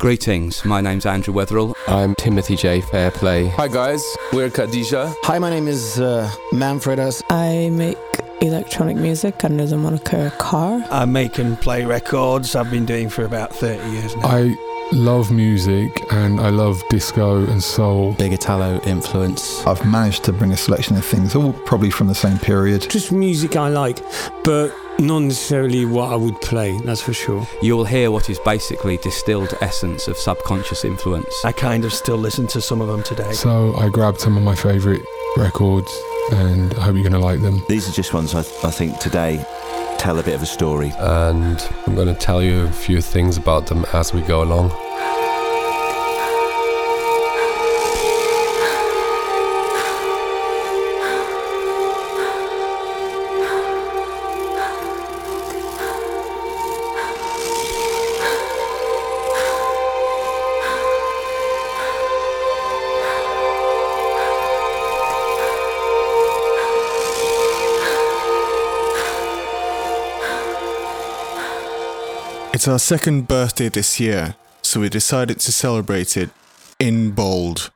Greetings, my name's Andrew Weatherall. I'm Timothy J. Fairplay. Hi guys, we're Khidja. Hi, my name is uh, Manfredas. I make electronic music under the moniker Car. I make and play records. I've been doing for about 30 years now. I love music and I love disco and soul. Big Italo influence. I've managed to bring a selection of things, all probably from the same period. Just music I like, but not necessarily what I would play, that's for sure. You will hear what is basically distilled essence of subconscious influence. I kind of still listen to some of them today. So I grabbed some of my favourite records and I hope you're going to like them. These are just ones I, th- I think today tell a bit of a story. And I'm going to tell you a few things about them as we go along. It's our second birthday this year, so we decided to celebrate it in bold.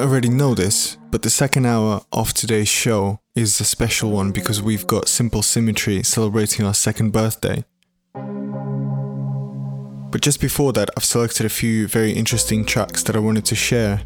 Might already know this, but the second hour of today's show is a special one because we've got Simple Symmetry celebrating our second birthday. But just before that, I've selected a few very interesting tracks that I wanted to share.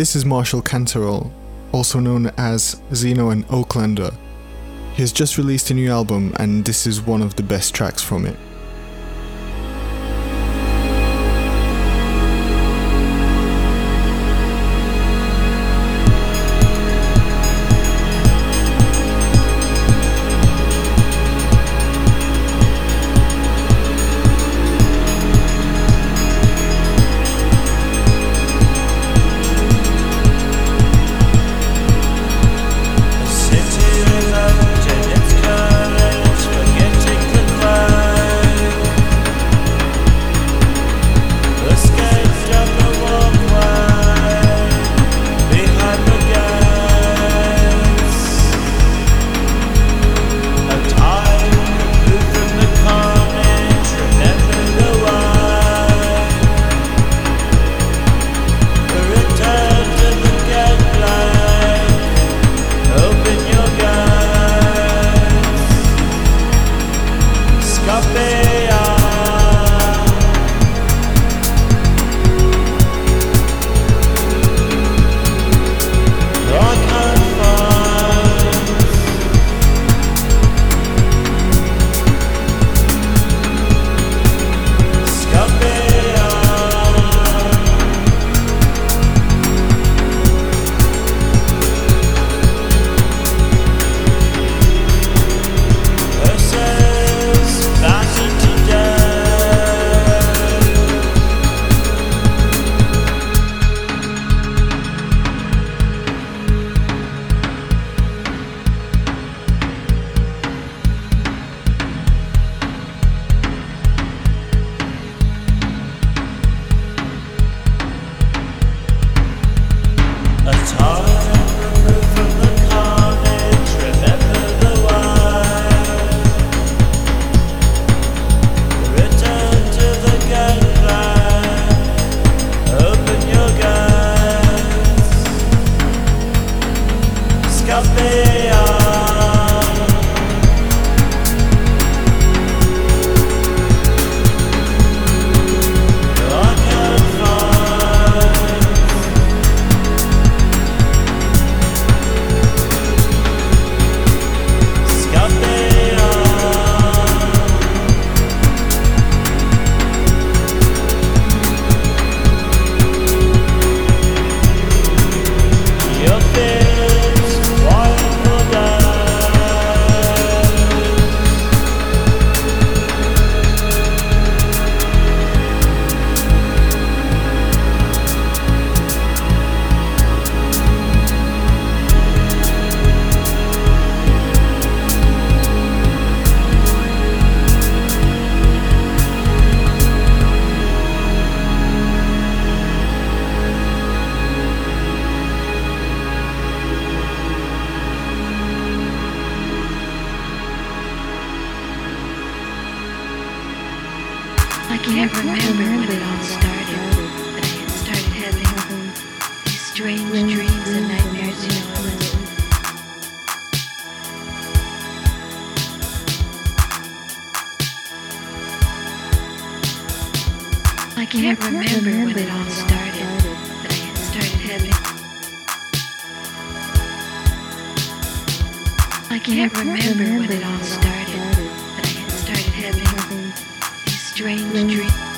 This is Martial Canterel, also known as Xeno and Oaklander. He has just released a new album, and this is one of the best tracks from it. strange dream.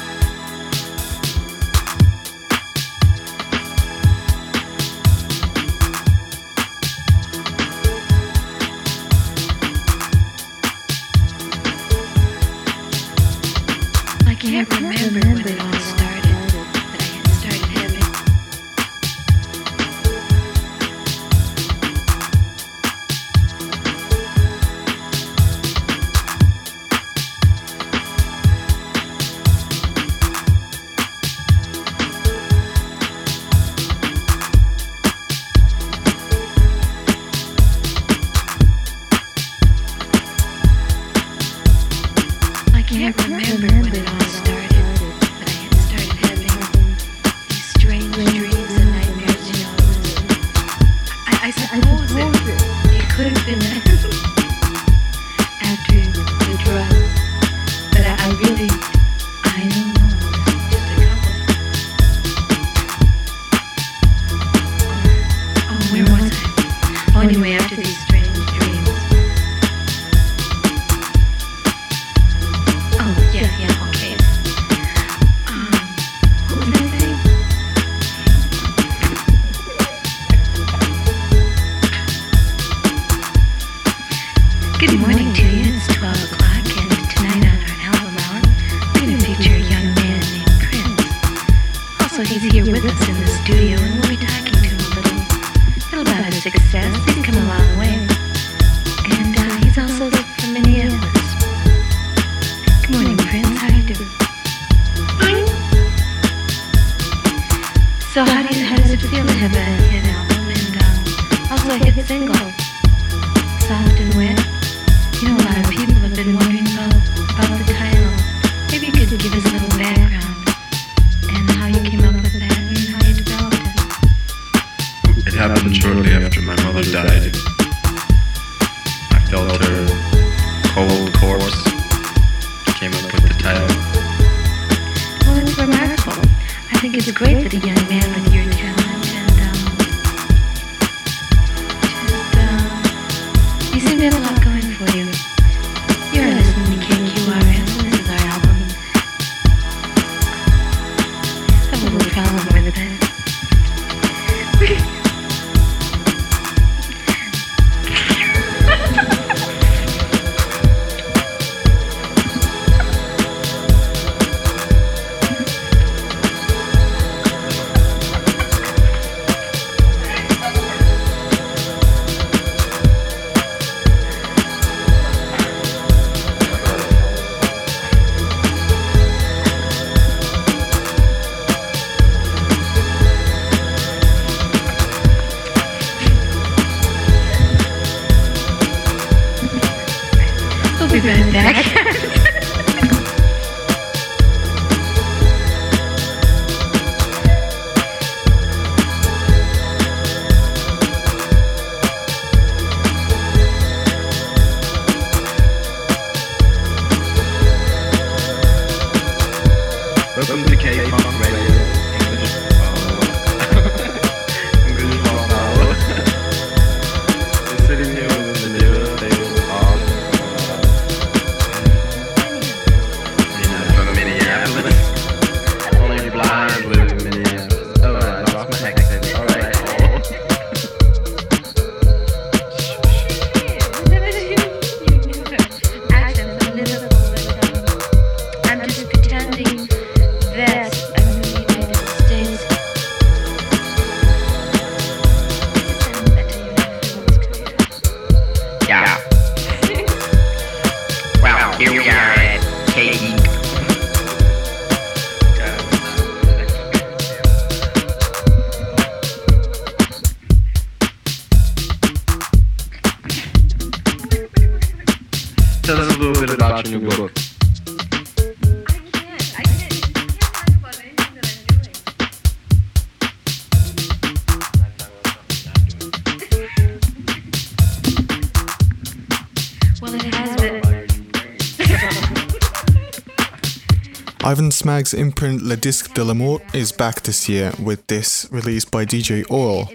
Smag's imprint Le Disque de la Mort is back this year with this released by DJ Oil.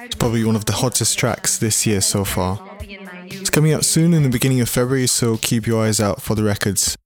It's probably one of the hottest tracks this year so far. It's coming out soon in the beginning of February, so keep your eyes out for the records.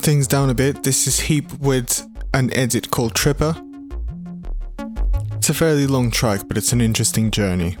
Things down a bit, this is Heap with an edit called Tripper. It's a fairly long track, but it's an interesting journey.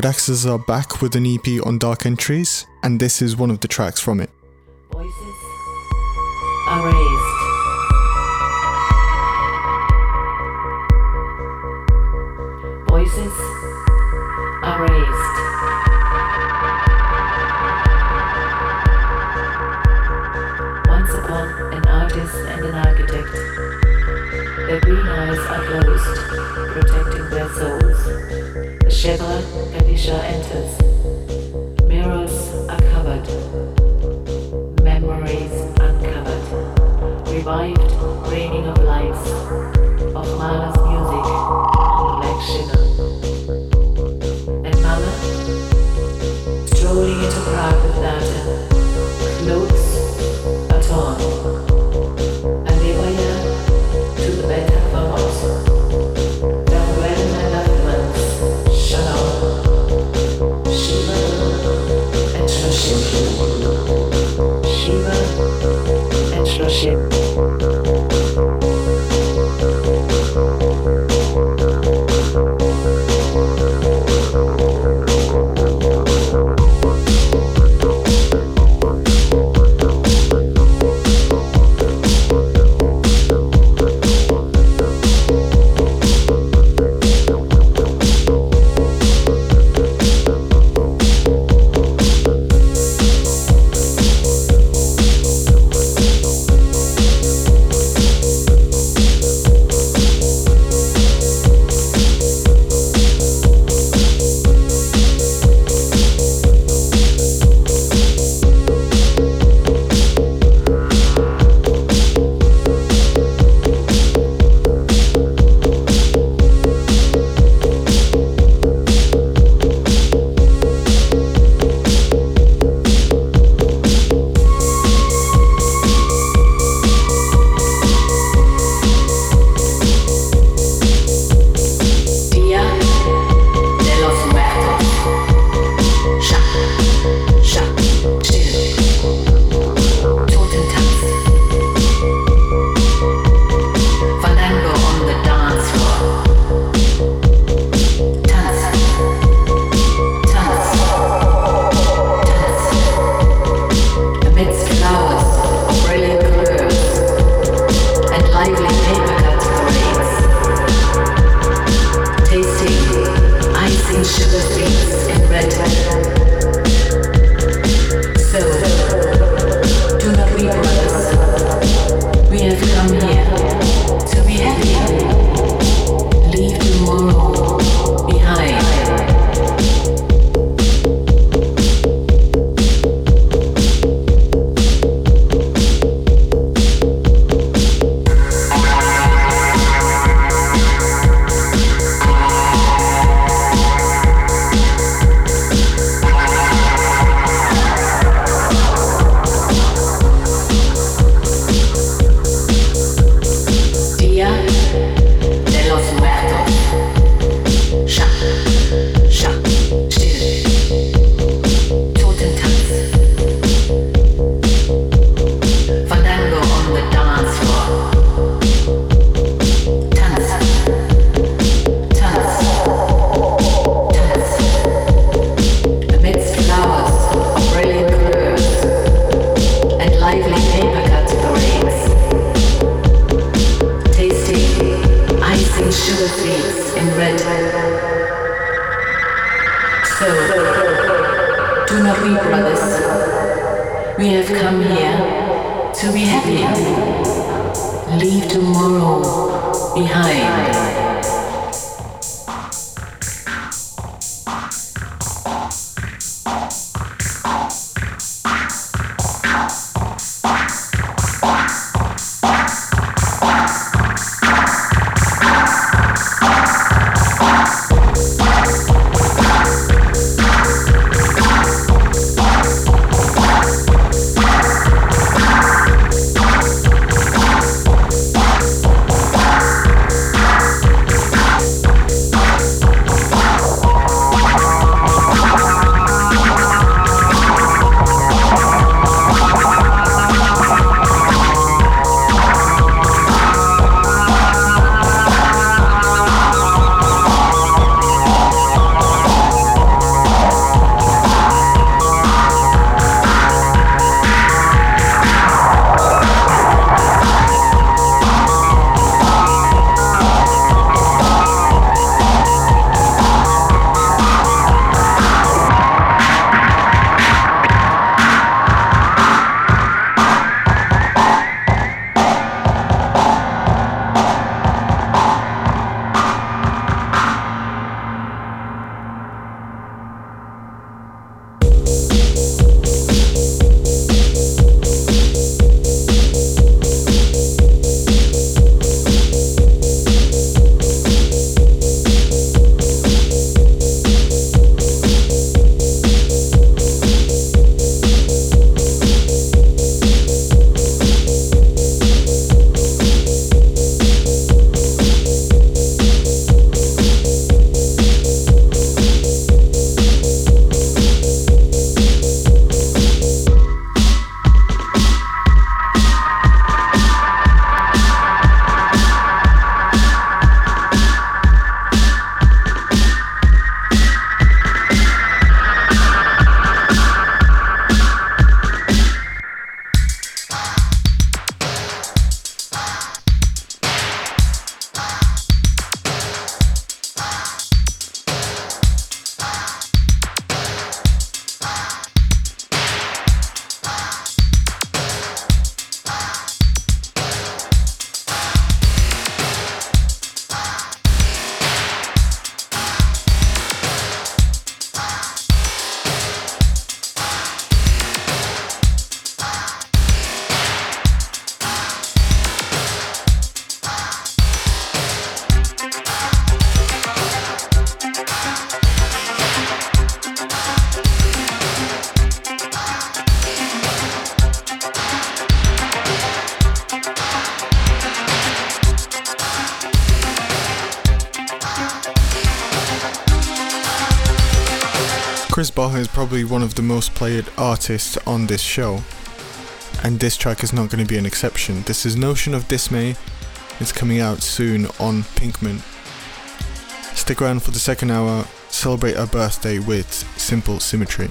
Liquid Axes are back with an EP on Dark Entries, and this is one of the tracks from it. Voices are raised. Voices are raised. Once upon an artist and an architect, their green eyes are closed, protecting their soul. Felicia enters. We have come here to be happy. Leave tomorrow behind. Played artists on this show, and this track is not going to be an exception. This is Notion of Dismay. It's coming out soon on Pinkman. Stick around for the second hour, celebrate our birthday with Simple Symmetry.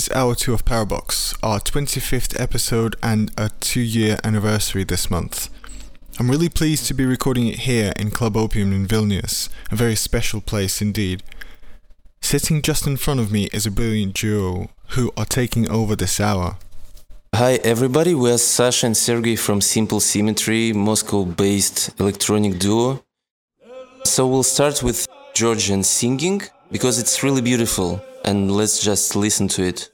Is hour two of Parabox, our 25th episode and a two year anniversary this month. I'm really pleased to be recording it here in Club Opium in Vilnius, a very special place indeed. Sitting just in front of me is a brilliant duo who are taking over this hour. Hi everybody, we are Sasha and Sergey from Simple Symmetry, Moscow based electronic duo. So we'll start with Georgian singing because it's really beautiful and let's just listen to it.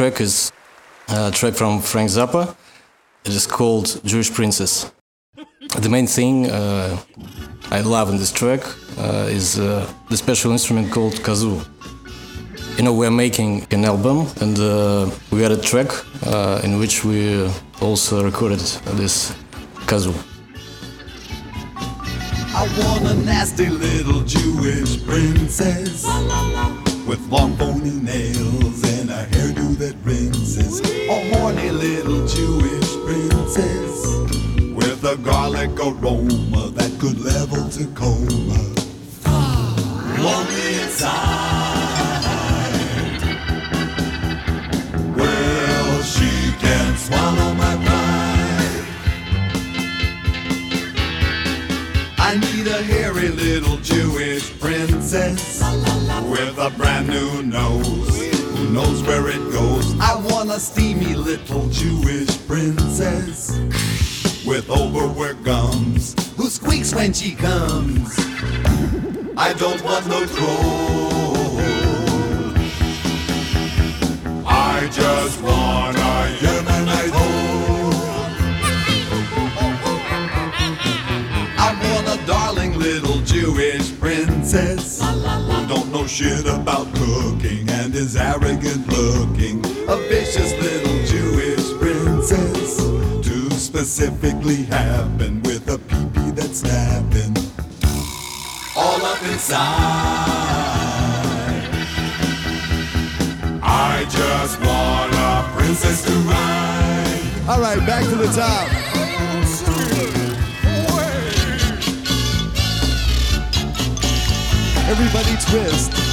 Track is a track from Frank Zappa. It is called Jewish Princess. The main thing uh, I love in this track uh, is uh, the special instrument called kazoo. You know, we're making an album and uh, we had a track uh, in which we also recorded this kazoo. I want a nasty little Jewish princess with long bony nails horny little Jewish princess shit about cooking and is arrogant looking. A vicious little Jewish princess to specifically happen with a peepee that's snapping all up inside. I just want a princess to ride. All right, back to the top. Everybody twist.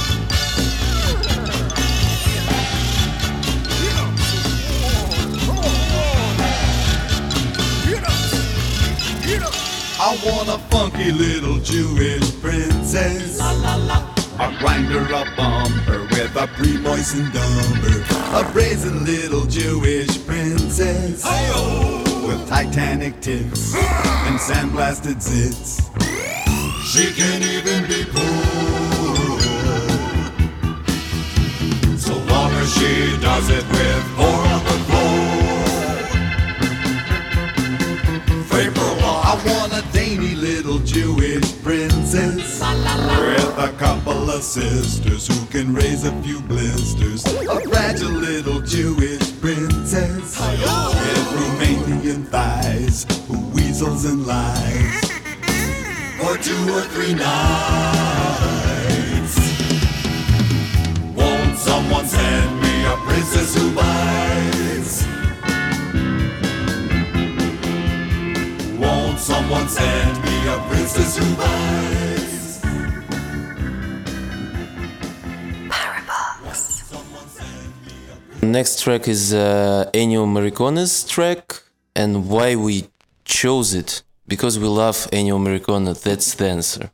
Want a funky little Jewish princess. A grinder, a bumper with a pre-moistened dumper. A brazen little Jewish princess. With Titanic tits and sandblasted zits. She can even be poor. So long as she does it with of sisters who can raise a few blisters. A fragile little Jewish princess with Romanian thighs who weasels and lies for two or three nights. Won't someone send me a princess who bites? Won't someone send me a princess who bites? Next track is uh, Ennio Morricone's track, and why we chose it because we love Ennio Morricone. That's the answer.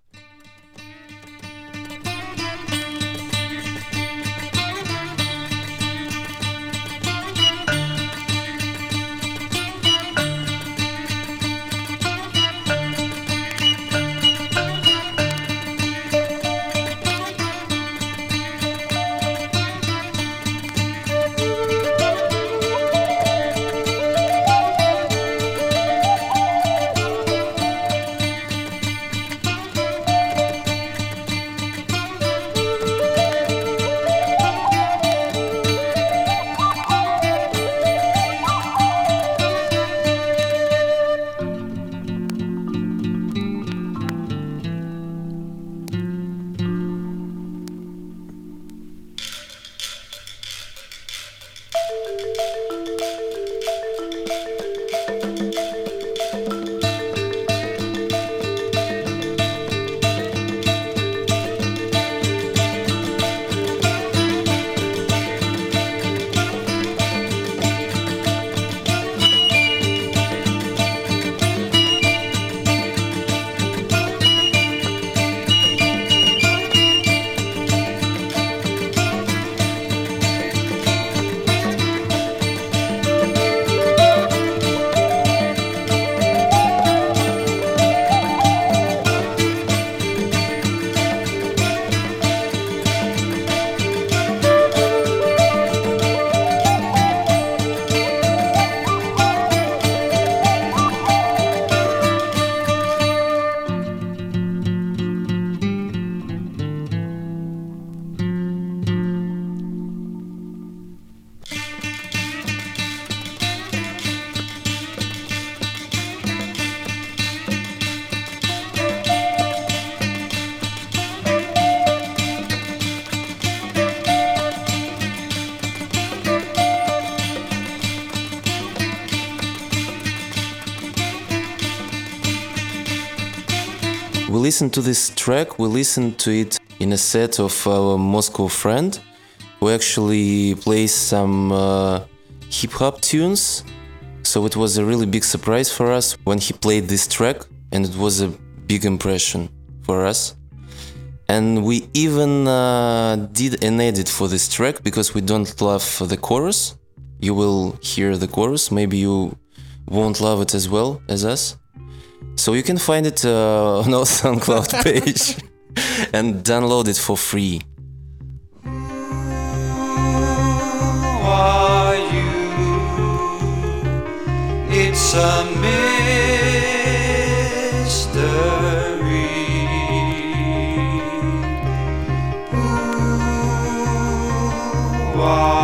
To this track, we listened to it in a set of our Moscow friend who actually plays some uh, hip hop tunes. So it was a really big surprise for us when he played this track, and it was a big impression for us. And we even uh, did an edit for this track because we don't love the chorus. You will hear the chorus, maybe you won't love it as well as us. So you can find it uh, on our SoundCloud page and download it for free. It's a mystery. Who are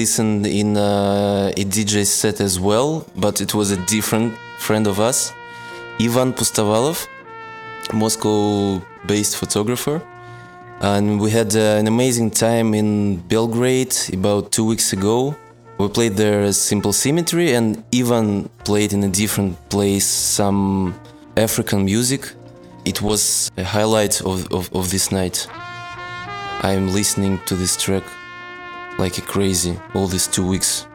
listened in uh, a DJ set as well, but it was a different friend of us, Ivan Pustovalov, Moscow-based photographer, and we had uh, an amazing time in Belgrade about two weeks ago. We played there Simple Symmetry, and Ivan played in a different place some African music. It was a highlight of, of, of this night. I'm listening to this track like a crazy all these two weeks.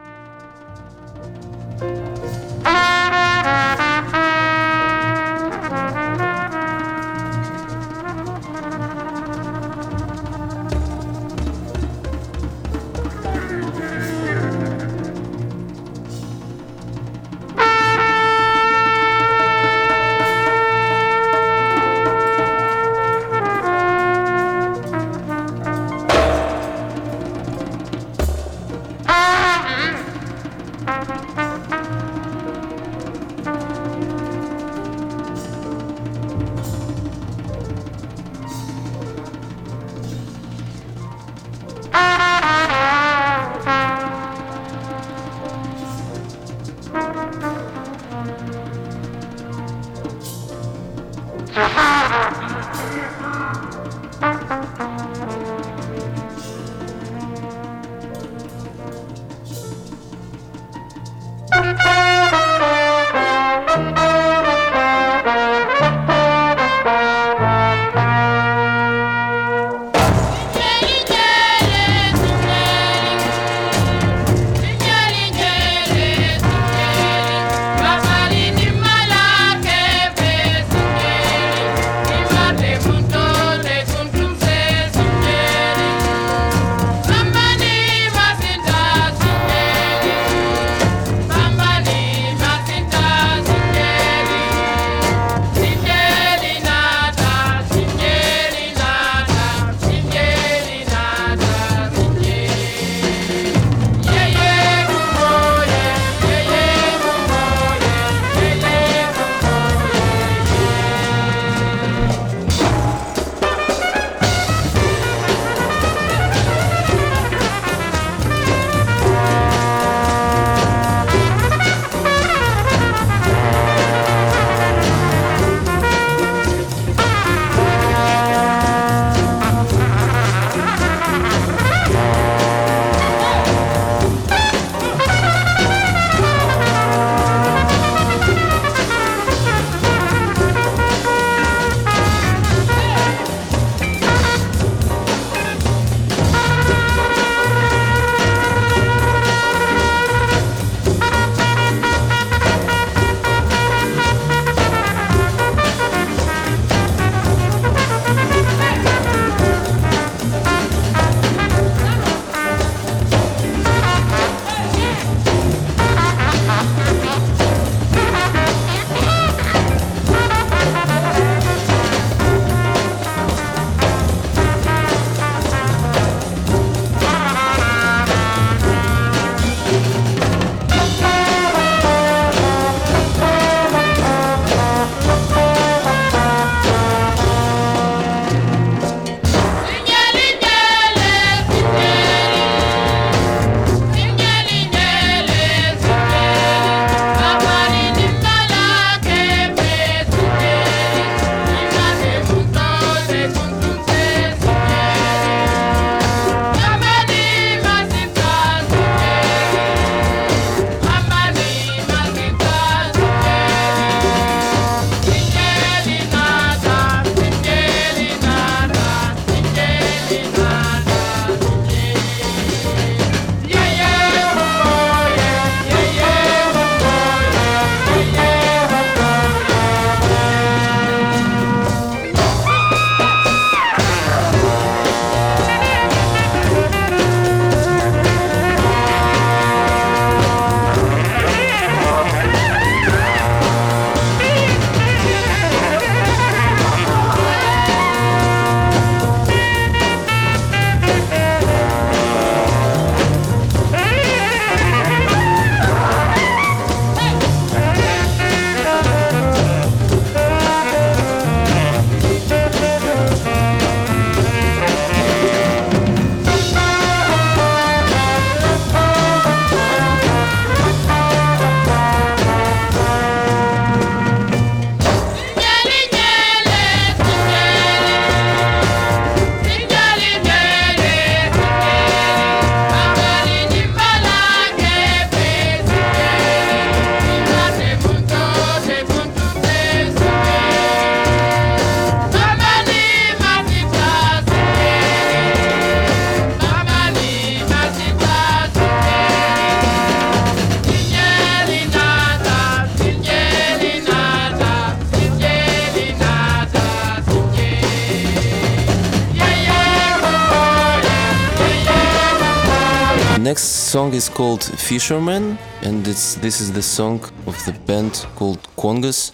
song is called Fisherman, and it's this is the song of the band called Kongas.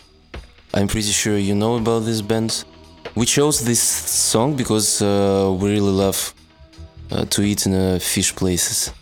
I'm pretty sure you know about this band. We chose this song because uh, we really love uh, to eat in uh, fish places.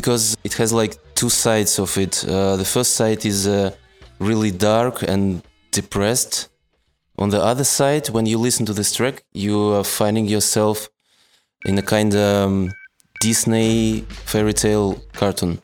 Because it has like two sides of it. Uh, the first side is uh, really dark and depressed. On the other side, when you listen to this track, you are finding yourself in a kind of um, Disney fairy tale cartoon.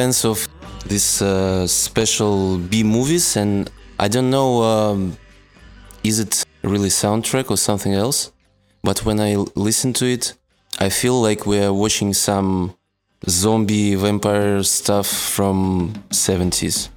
Fans of these uh, special B movies, and I don't know, um, is it really soundtrack or something else? But when I listen to it, I feel like we are watching some zombie vampire stuff from 70s.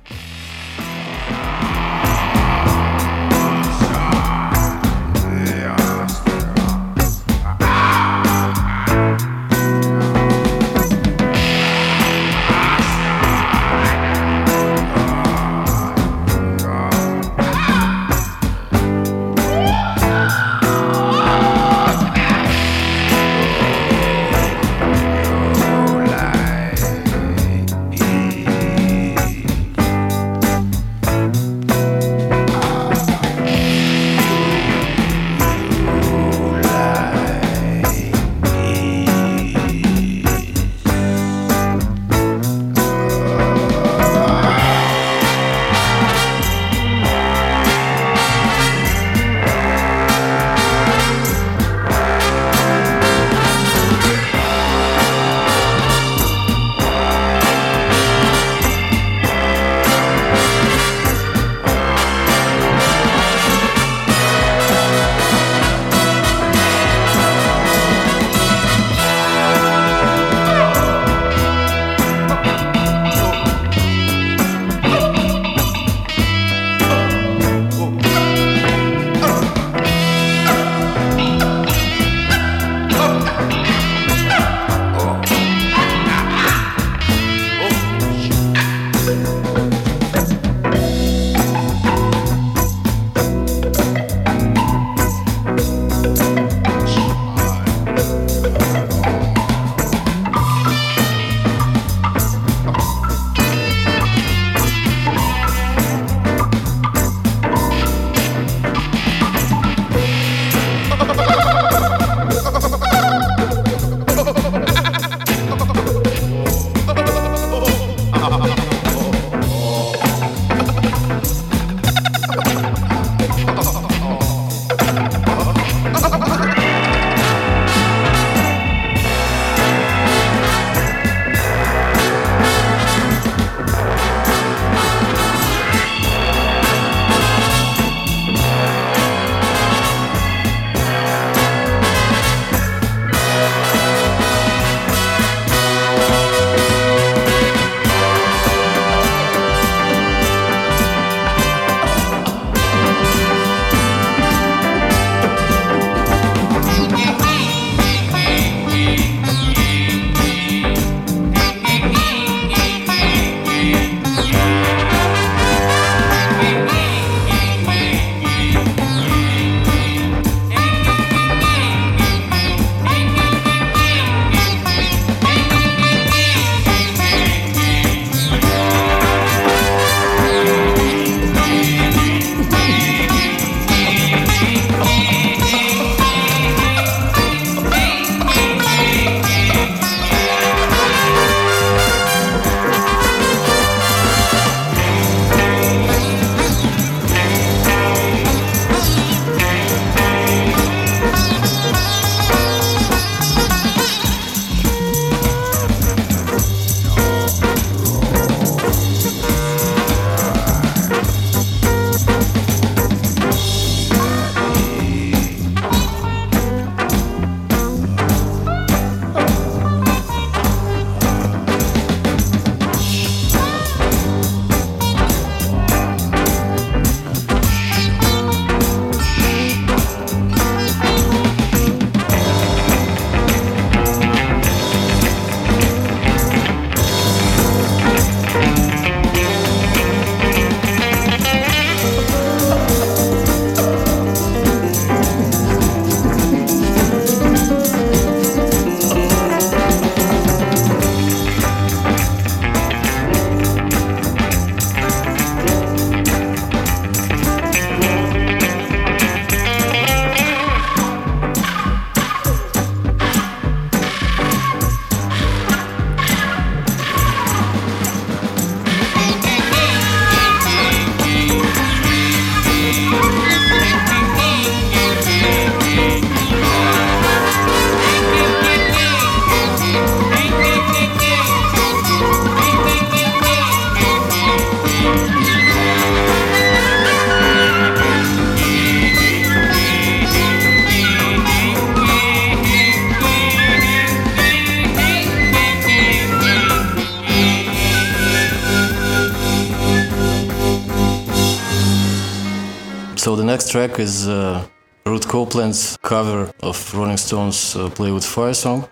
track is uh, Ruth Copeland's cover of Rolling Stones' uh, Play with Fire song.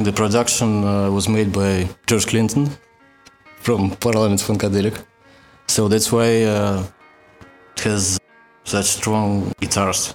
The production uh, was made by George Clinton from Parliament Funkadelic. So that's why uh, it has such strong guitars.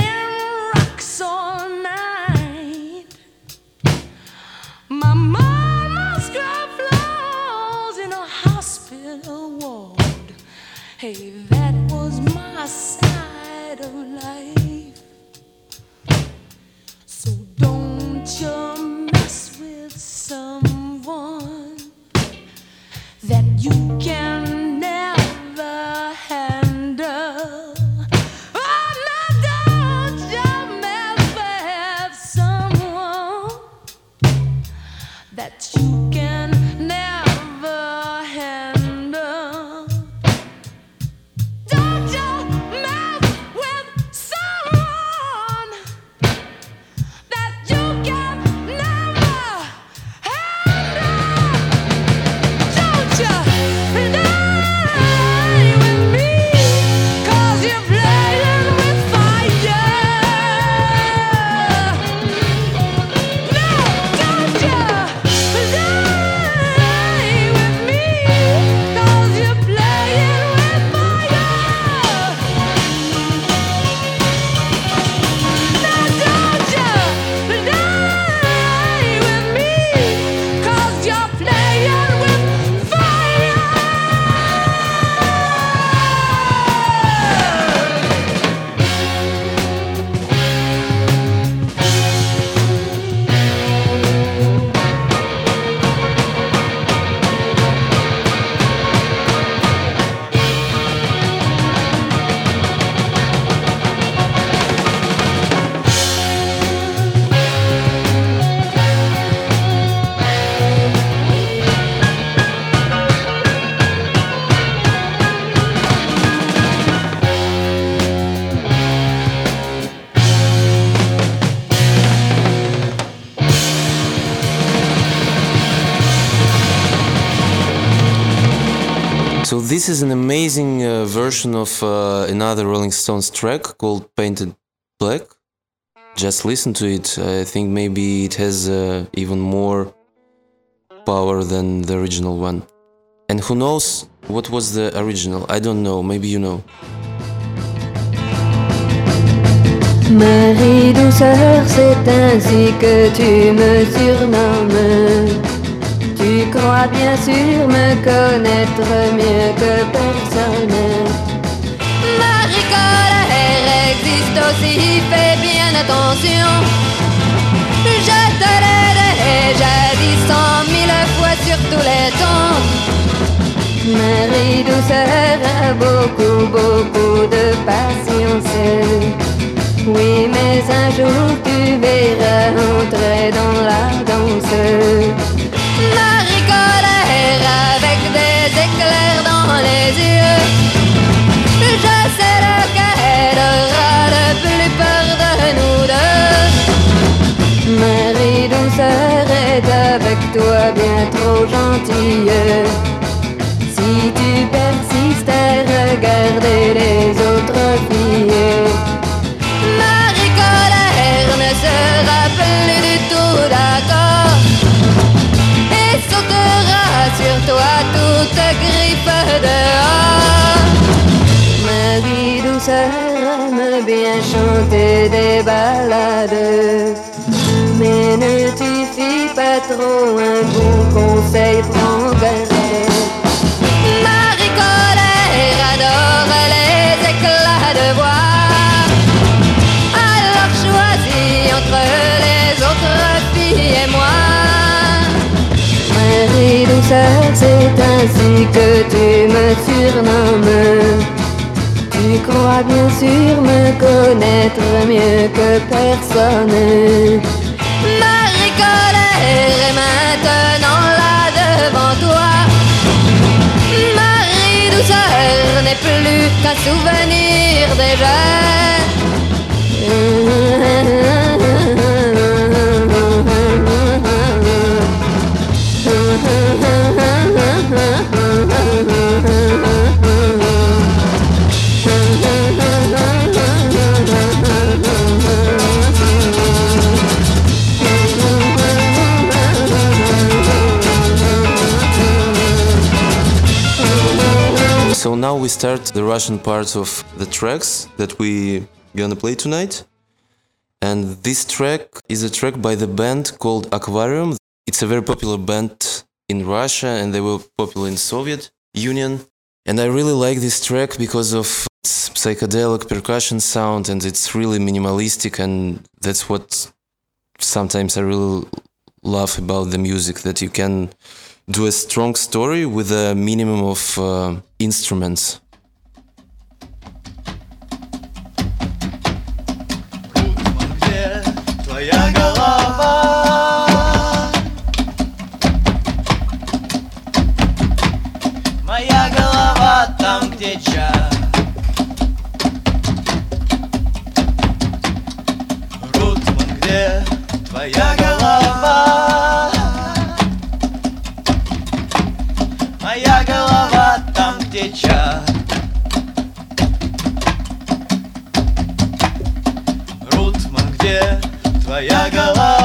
Hey, that was my side this is an amazing uh, version of uh, another Rolling Stones track called "Paint It Black." Just listen to it. I think maybe it has uh, even more power than the original one. And who knows what was the original? I don't know. Maybe you know. Marie douceur, c'est ainsi que tu me surnommes. Tu crois bien sûr me connaître mieux que personne. Marie colère existe aussi, fais bien attention. Je te l'ai déjà dit cent mille fois sur tous les tons. Marie douceur a beaucoup, beaucoup de patience. Oui, mais un jour tu verras entrer dans la danse. Marie colère avec des éclairs dans les yeux. Je sais lequel aura le plus peur de nous deux. Marie douceur est avec toi bien trop gentille. Si tu persistes à regarder les autres filles, sur toi toute griffe dehors. Marie douceur aime bien chanter des ballades. Mais ne t'y fie pas trop, un bon conseil, prends garde. C'est ainsi que tu me surnommes. Tu crois bien sûr me connaître mieux que personne. Marie colère est maintenant là devant toi. Marie douceur n'est plus qu'un souvenir déjà. So now we start the Russian parts of the tracks that we gonna play tonight. And this track is a track by the band called Aquarium. It's a very popular band in Russia and they were popular in Soviet Union. And I really like this track because of its psychedelic percussion sound and it's really minimalistic and that's what sometimes I really love about the music that you can do a strong story with a minimum of uh, instruments. Твоя голова?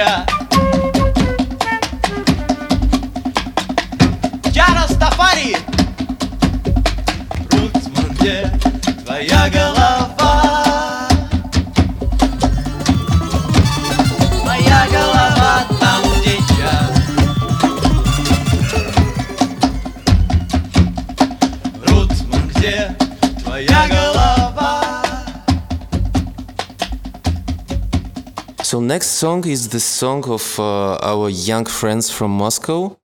я Я Растафари Руцман, где твоя голова? So next song is the song of uh, our young friends from Moscow.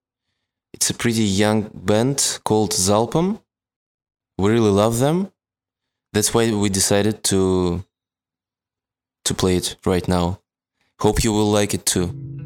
It's a pretty young band called Zalpam. We really love them. That's why we decided to to play it right now. Hope you will like it too.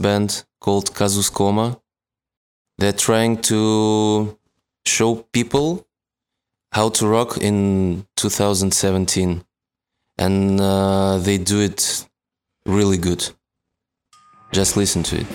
Band called Kazuskoma. They're trying to show people how to rock in 2017, and uh, they do it really good. Just listen to it.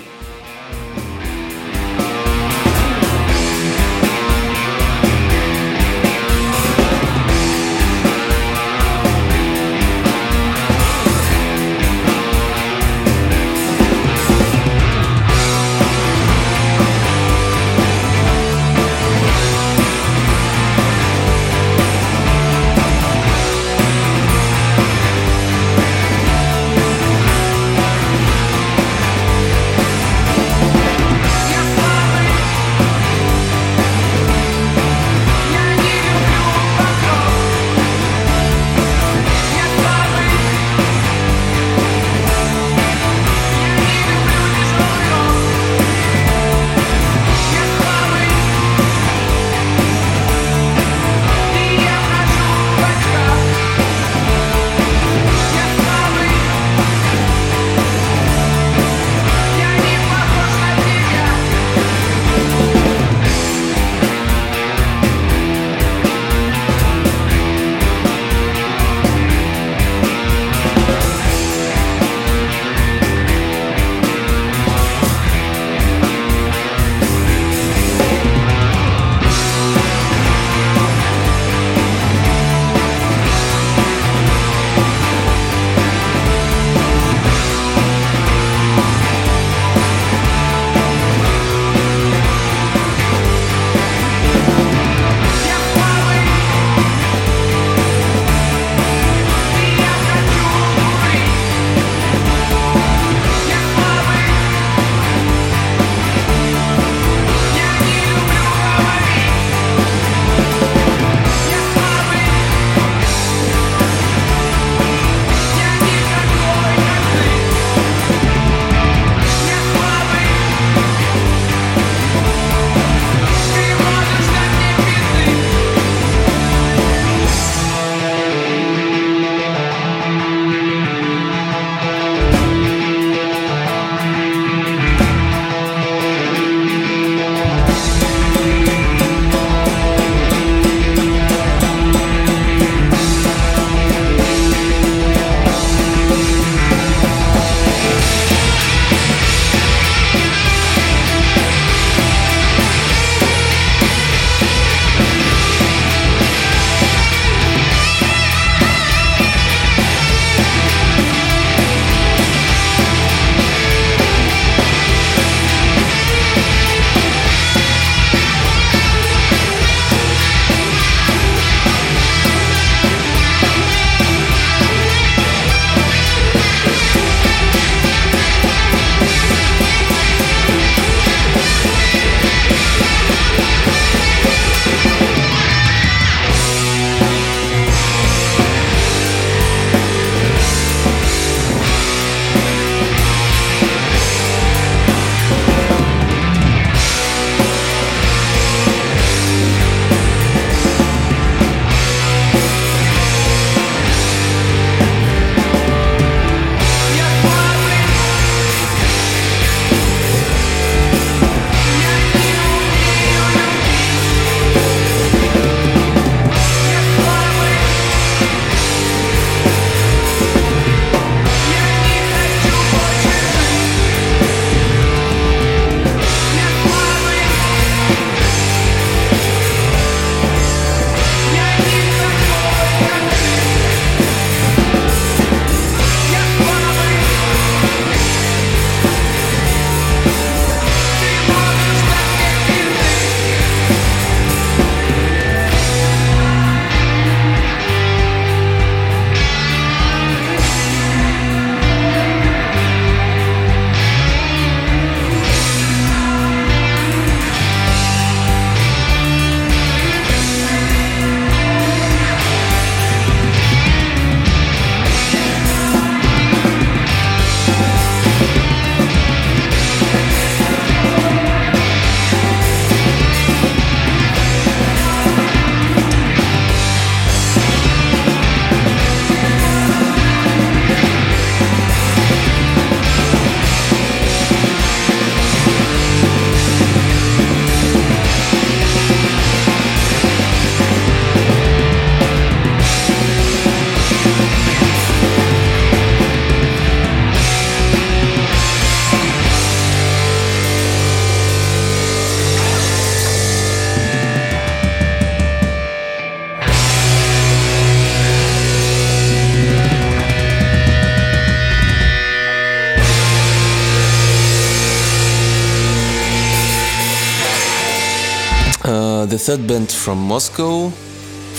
Third band from Moscow,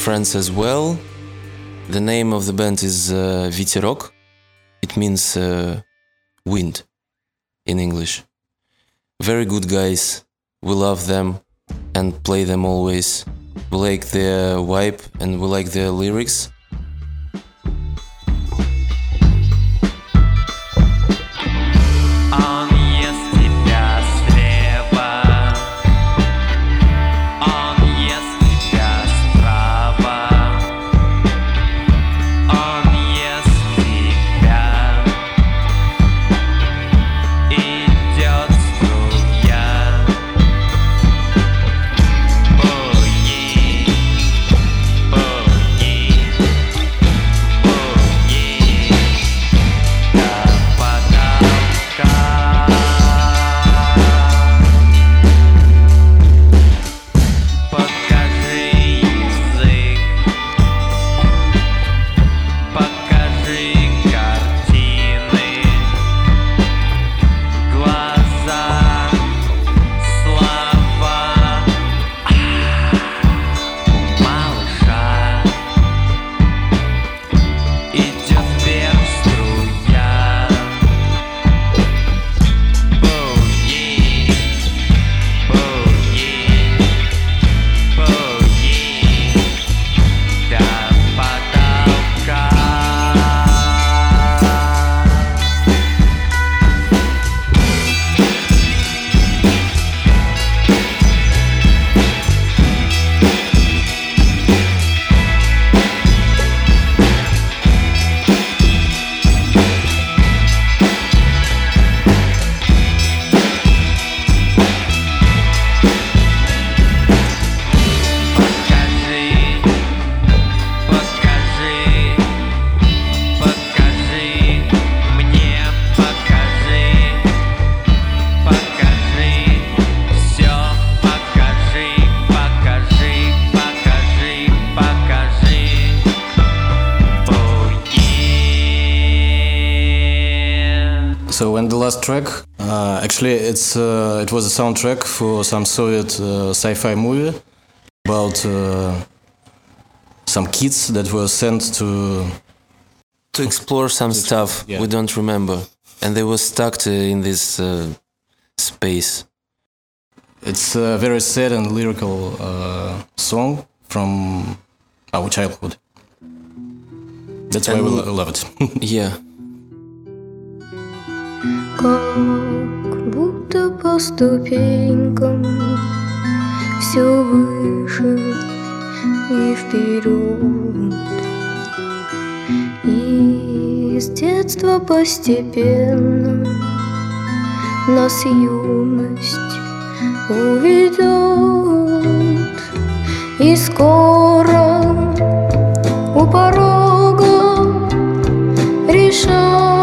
France as well. The name of the band is uh, Viterok. It means uh, wind in English. Very good guys. We love them and play them always. We like their vibe and we like their lyrics. So and the last track, uh, actually, it's uh, it was a soundtrack for some Soviet uh, sci-fi movie about uh, some kids that were sent to To explore some stuff we don't remember. And they were stuck to, in this uh, space. It's a very sad and lyrical uh, song from our childhood. That's why we And- lo- love it. yeah. Как будто по ступенькам Все выше и вперед И с детства постепенно Нас юность уведет И скоро у порога решать,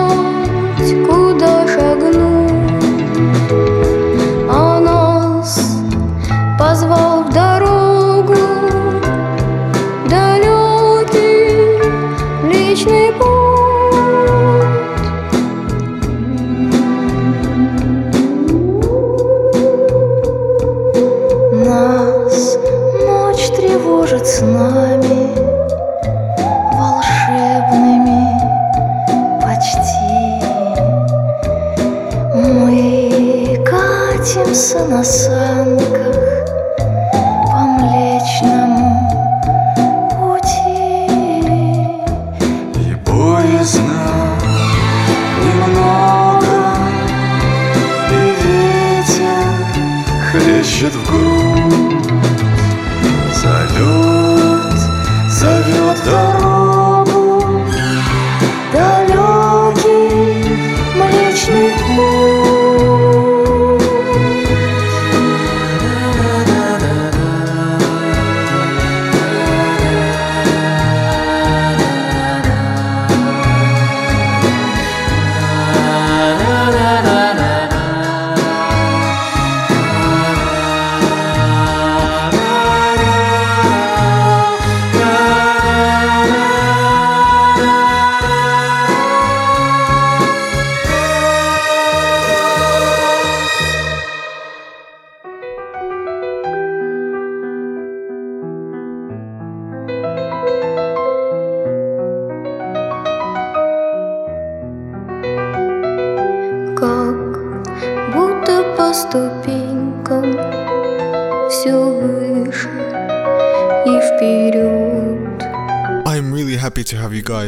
sana sen.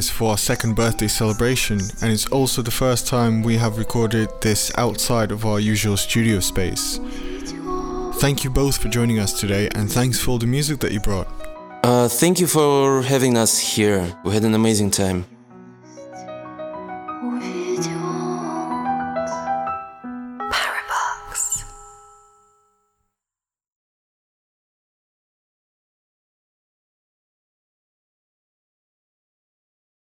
for our second birthday celebration, and it's also the first time we have recorded this outside of our usual studio space. Thank you both for joining us today, and thanks for all the music that you brought. Uh, thank you for having us here. We had an amazing time.